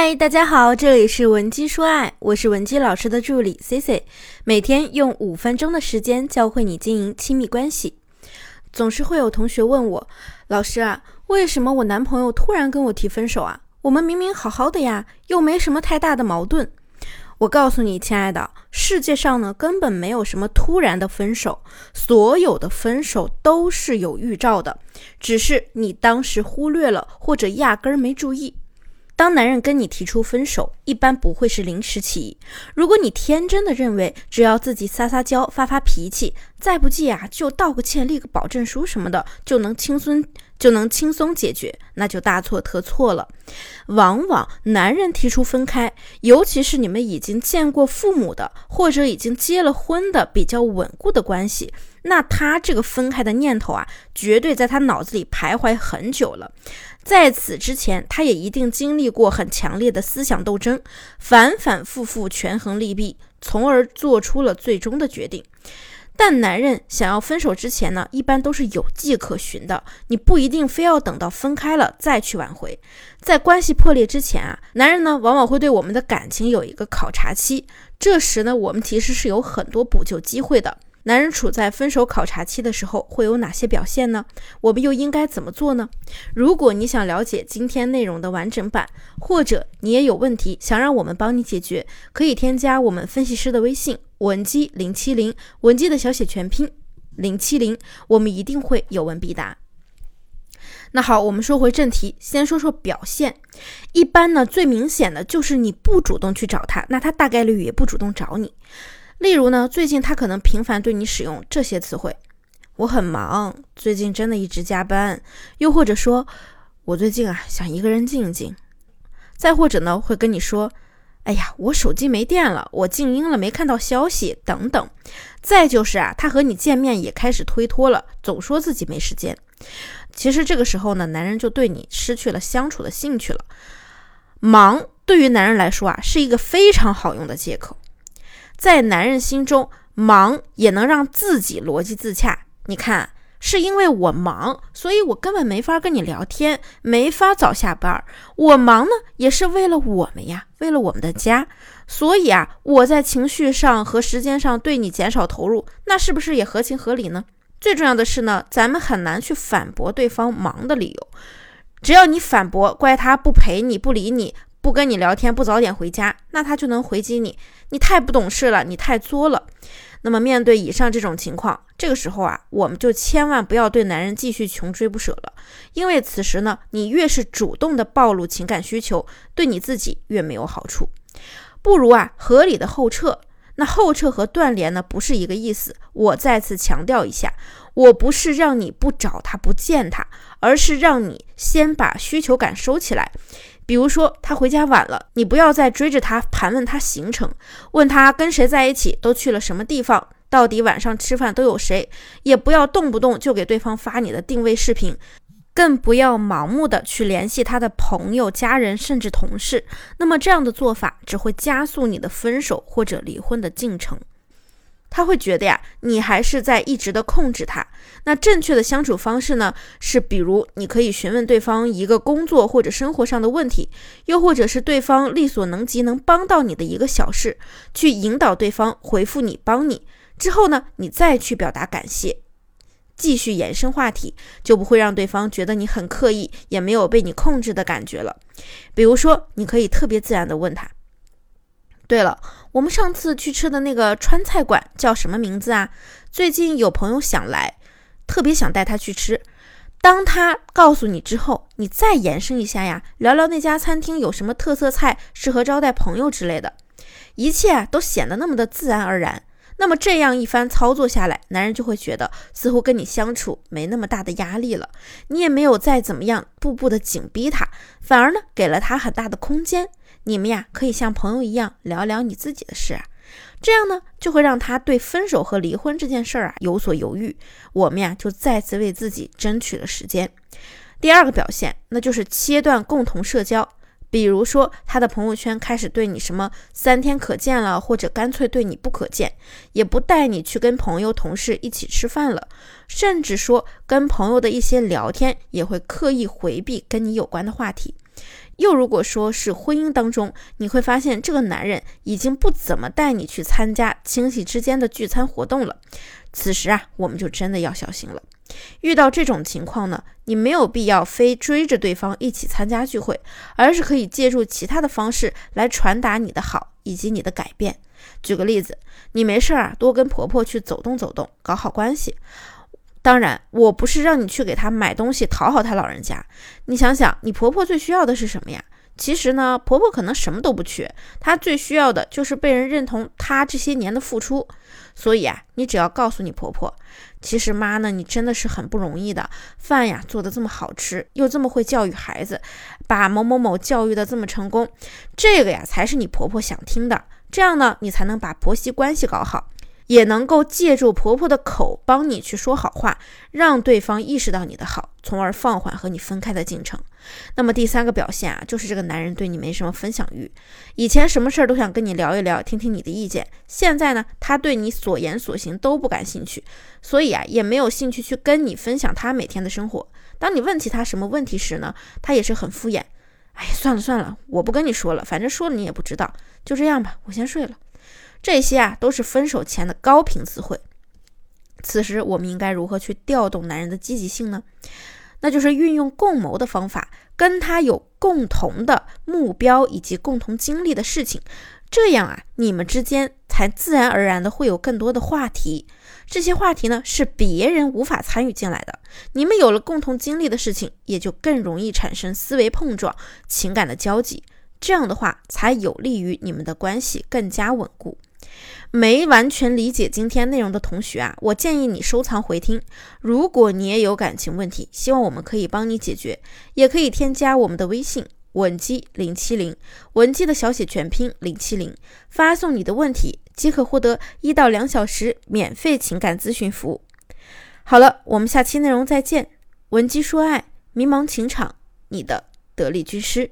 嗨，大家好，这里是文姬说爱，我是文姬老师的助理 C C，每天用五分钟的时间教会你经营亲密关系。总是会有同学问我，老师啊，为什么我男朋友突然跟我提分手啊？我们明明好好的呀，又没什么太大的矛盾。我告诉你，亲爱的，世界上呢根本没有什么突然的分手，所有的分手都是有预兆的，只是你当时忽略了，或者压根儿没注意。当男人跟你提出分手，一般不会是临时起意。如果你天真的认为只要自己撒撒娇、发发脾气，再不济啊就道个歉、立个保证书什么的，就能轻松就能轻松解决，那就大错特错了。往往男人提出分开，尤其是你们已经见过父母的，或者已经结了婚的比较稳固的关系，那他这个分开的念头啊，绝对在他脑子里徘徊很久了。在此之前，他也一定经历过很强烈的思想斗争，反反复复权衡利弊，从而做出了最终的决定。但男人想要分手之前呢，一般都是有迹可循的，你不一定非要等到分开了再去挽回。在关系破裂之前啊，男人呢往往会对我们的感情有一个考察期，这时呢，我们其实是有很多补救机会的。男人处在分手考察期的时候会有哪些表现呢？我们又应该怎么做呢？如果你想了解今天内容的完整版，或者你也有问题想让我们帮你解决，可以添加我们分析师的微信文姬零七零，文姬的小写全拼零七零，我们一定会有问必答。那好，我们说回正题，先说说表现。一般呢，最明显的就是你不主动去找他，那他大概率也不主动找你。例如呢，最近他可能频繁对你使用这些词汇：“我很忙，最近真的一直加班。”又或者说：“我最近啊想一个人静静。”再或者呢，会跟你说：“哎呀，我手机没电了，我静音了，没看到消息。”等等。再就是啊，他和你见面也开始推脱了，总说自己没时间。其实这个时候呢，男人就对你失去了相处的兴趣了。忙对于男人来说啊，是一个非常好用的借口。在男人心中，忙也能让自己逻辑自洽。你看，是因为我忙，所以我根本没法跟你聊天，没法早下班。我忙呢，也是为了我们呀，为了我们的家。所以啊，我在情绪上和时间上对你减少投入，那是不是也合情合理呢？最重要的是呢，咱们很难去反驳对方忙的理由。只要你反驳，怪他不陪你不理你。不跟你聊天，不早点回家，那他就能回击你。你太不懂事了，你太作了。那么面对以上这种情况，这个时候啊，我们就千万不要对男人继续穷追不舍了，因为此时呢，你越是主动的暴露情感需求，对你自己越没有好处。不如啊，合理的后撤。那后撤和断联呢，不是一个意思。我再次强调一下，我不是让你不找他、不见他，而是让你先把需求感收起来。比如说他回家晚了，你不要再追着他盘问他行程，问他跟谁在一起，都去了什么地方，到底晚上吃饭都有谁，也不要动不动就给对方发你的定位视频，更不要盲目的去联系他的朋友、家人甚至同事。那么这样的做法只会加速你的分手或者离婚的进程。他会觉得呀，你还是在一直的控制他。那正确的相处方式呢？是比如你可以询问对方一个工作或者生活上的问题，又或者是对方力所能及能帮到你的一个小事，去引导对方回复你，帮你之后呢，你再去表达感谢，继续延伸话题，就不会让对方觉得你很刻意，也没有被你控制的感觉了。比如说，你可以特别自然的问他。对了，我们上次去吃的那个川菜馆叫什么名字啊？最近有朋友想来，特别想带他去吃。当他告诉你之后，你再延伸一下呀，聊聊那家餐厅有什么特色菜，适合招待朋友之类的，一切都显得那么的自然而然。那么这样一番操作下来，男人就会觉得似乎跟你相处没那么大的压力了，你也没有再怎么样步步的紧逼他，反而呢给了他很大的空间。你们呀，可以像朋友一样聊聊你自己的事啊，这样呢，就会让他对分手和离婚这件事儿啊有所犹豫。我们呀，就再次为自己争取了时间。第二个表现，那就是切断共同社交，比如说他的朋友圈开始对你什么三天可见了，或者干脆对你不可见，也不带你去跟朋友、同事一起吃饭了，甚至说跟朋友的一些聊天也会刻意回避跟你有关的话题。又如果说是婚姻当中，你会发现这个男人已经不怎么带你去参加亲戚之间的聚餐活动了。此时啊，我们就真的要小心了。遇到这种情况呢，你没有必要非追着对方一起参加聚会，而是可以借助其他的方式来传达你的好以及你的改变。举个例子，你没事儿啊，多跟婆婆去走动走动，搞好关系。当然，我不是让你去给她买东西讨好她老人家。你想想，你婆婆最需要的是什么呀？其实呢，婆婆可能什么都不缺，她最需要的就是被人认同她这些年的付出。所以啊，你只要告诉你婆婆，其实妈呢，你真的是很不容易的，饭呀做的这么好吃，又这么会教育孩子，把某某某教育的这么成功，这个呀才是你婆婆想听的。这样呢，你才能把婆媳关系搞好。也能够借助婆婆的口帮你去说好话，让对方意识到你的好，从而放缓和你分开的进程。那么第三个表现啊，就是这个男人对你没什么分享欲。以前什么事儿都想跟你聊一聊，听听你的意见。现在呢，他对你所言所行都不感兴趣，所以啊，也没有兴趣去跟你分享他每天的生活。当你问起他什么问题时呢，他也是很敷衍。哎，算了算了，我不跟你说了，反正说了你也不知道，就这样吧，我先睡了。这些啊都是分手前的高频词汇。此时我们应该如何去调动男人的积极性呢？那就是运用共谋的方法，跟他有共同的目标以及共同经历的事情，这样啊，你们之间才自然而然的会有更多的话题。这些话题呢是别人无法参与进来的。你们有了共同经历的事情，也就更容易产生思维碰撞、情感的交集。这样的话，才有利于你们的关系更加稳固。没完全理解今天内容的同学啊，我建议你收藏回听。如果你也有感情问题，希望我们可以帮你解决，也可以添加我们的微信文姬零七零，文姬的小写全拼零七零，发送你的问题即可获得一到两小时免费情感咨询服务。好了，我们下期内容再见。文姬说爱，迷茫情场，你的得力军师。